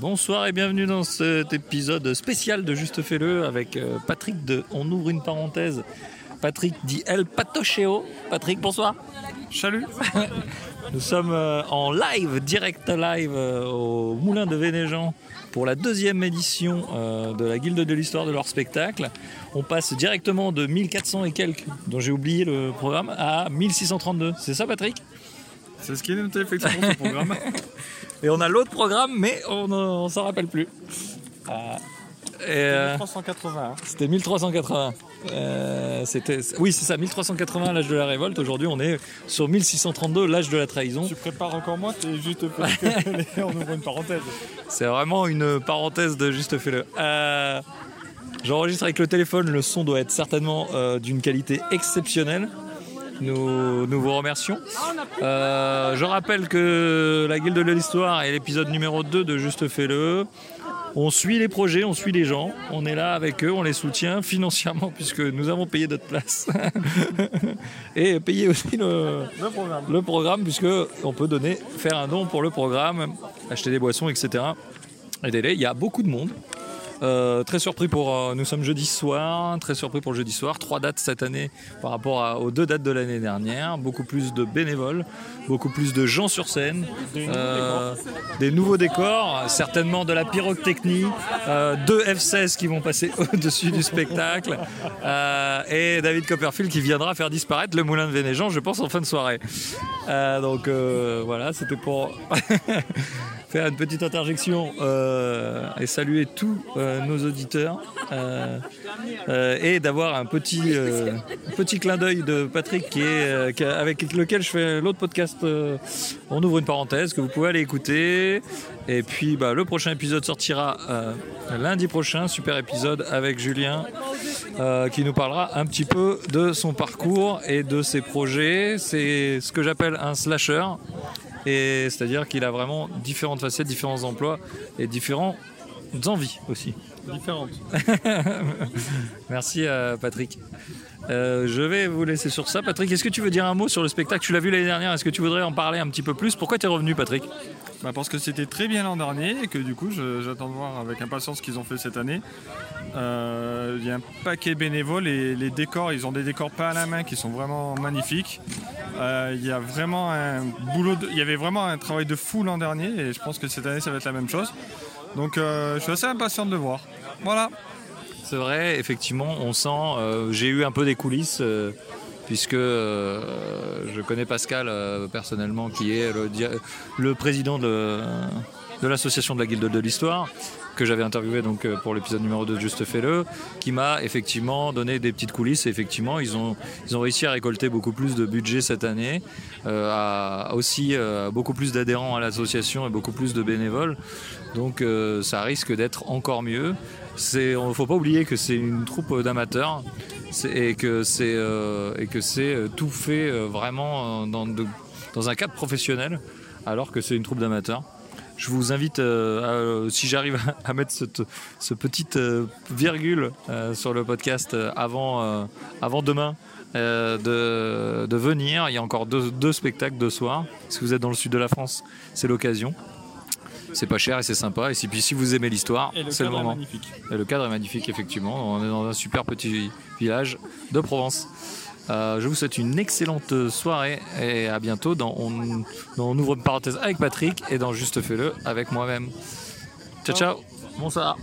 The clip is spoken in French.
Bonsoir et bienvenue dans cet épisode spécial de Juste Fais-le avec euh, Patrick de On ouvre une parenthèse. Patrick dit El Patocheo. Patrick, bonsoir. Salut. Nous sommes euh, en live, direct live euh, au Moulin de Vénéjean pour la deuxième édition euh, de la Guilde de l'Histoire de leur spectacle. On passe directement de 1400 et quelques, dont j'ai oublié le programme, à 1632. C'est ça Patrick? C'est ce qui est noté effectivement ce programme. Et on a l'autre programme, mais on ne s'en rappelle plus. Ah. Et, euh, 380. C'était 1380. Euh, c'était, oui, c'est ça, 1380 l'âge de la révolte. Aujourd'hui, on est sur 1632 l'âge de la trahison. Tu prépares encore moins, t'es juste parce que on ouvre une parenthèse. C'est vraiment une parenthèse de juste fais-le. Euh, J'enregistre avec le téléphone, le son doit être certainement d'une qualité exceptionnelle. Nous, nous vous remercions. Euh, je rappelle que la Guilde de l'Histoire est l'épisode numéro 2 de Juste Fais-le. On suit les projets, on suit les gens, on est là avec eux, on les soutient financièrement puisque nous avons payé notre place. Et payer aussi le, Le programme. le programme puisque on peut donner, faire un don pour le programme, acheter des boissons, etc. Aidez-les. Il y a beaucoup de monde. Euh, très surpris pour. euh, nous sommes jeudi soir, très surpris pour le jeudi soir. Trois dates cette année par rapport à- aux deux dates de l'année dernière. Beaucoup plus de bénévoles, beaucoup plus de gens sur scène, euh, des nouveaux décors, certainement de la pyrotechnie, euh, deux F-16 qui vont passer au-dessus du spectacle, euh, et David Copperfield qui viendra faire disparaître le moulin de Vénéjean, je pense, en fin de soirée. Euh, donc euh, voilà, c'était pour faire une petite interjection euh, et saluer euh, nos auditeurs euh, euh, et d'avoir un petit, euh, petit clin d'œil de Patrick qui est, euh, avec lequel je fais l'autre podcast. euh, on ouvre une parenthèse que vous pouvez aller écouter. Et puis bah, le prochain épisode sortira euh, lundi prochain, super épisode avec Julien euh, qui nous parlera un petit peu de son parcours et de ses projets. C'est ce que j'appelle un slasher. Et c'est-à-dire qu'il a vraiment différentes facettes, différents emplois et différentes envies aussi. Différente. Merci euh, Patrick. Euh, je vais vous laisser sur ça. Patrick, est-ce que tu veux dire un mot sur le spectacle? Tu l'as vu l'année dernière, est-ce que tu voudrais en parler un petit peu plus? Pourquoi tu es revenu Patrick? Bah parce que c'était très bien l'an dernier et que du coup j'attends de voir avec impatience ce qu'ils ont fait cette année. Euh, Il y a un paquet bénévole et les décors, ils ont des décors pas à la main qui sont vraiment magnifiques. Euh, Il y a vraiment un boulot, de- il y avait vraiment un travail de fou l'an dernier et je pense que cette année ça va être la même chose. Donc euh, je suis assez impatient de le voir. Voilà. C'est vrai, effectivement, on sent. euh, J'ai eu un peu des coulisses. euh, Puisque je connais Pascal personnellement, qui est le président de, de l'association de la Guilde de l'Histoire, que j'avais interviewé donc euh, pour l'épisode numéro 2 de Juste Fais-le, qui m'a effectivement donné des petites coulisses. Et effectivement, ils ont, ils ont réussi à récolter beaucoup plus de budget cette année, euh, aussi euh, beaucoup plus d'adhérents à l'association et beaucoup plus de bénévoles. Donc ça risque d'être encore mieux. Il ne faut pas oublier que c'est une troupe d'amateurs et que c'est tout fait vraiment dans, dans un cadre professionnel, alors que c'est une troupe d'amateurs. Je vous invite, euh, à- si j'arrive à, mettre ce petite euh, virgule euh, sur le podcast euh, avant, euh, avant demain, euh, de, de venir. Il y a encore deux, deux spectacles de soir. Si vous êtes dans le sud de la France, c'est l'occasion. C'est pas cher et c'est sympa. Et si, puis si vous aimez l'histoire, c'est le moment. Et le cadre est magnifique, effectivement. On est dans un super petit village de Provence. Euh, je vous souhaite une excellente soirée et à bientôt dans On, dans On ouvre une parenthèse avec Patrick et dans Juste Fais-le avec moi-même. Ciao, ciao. Bonsoir.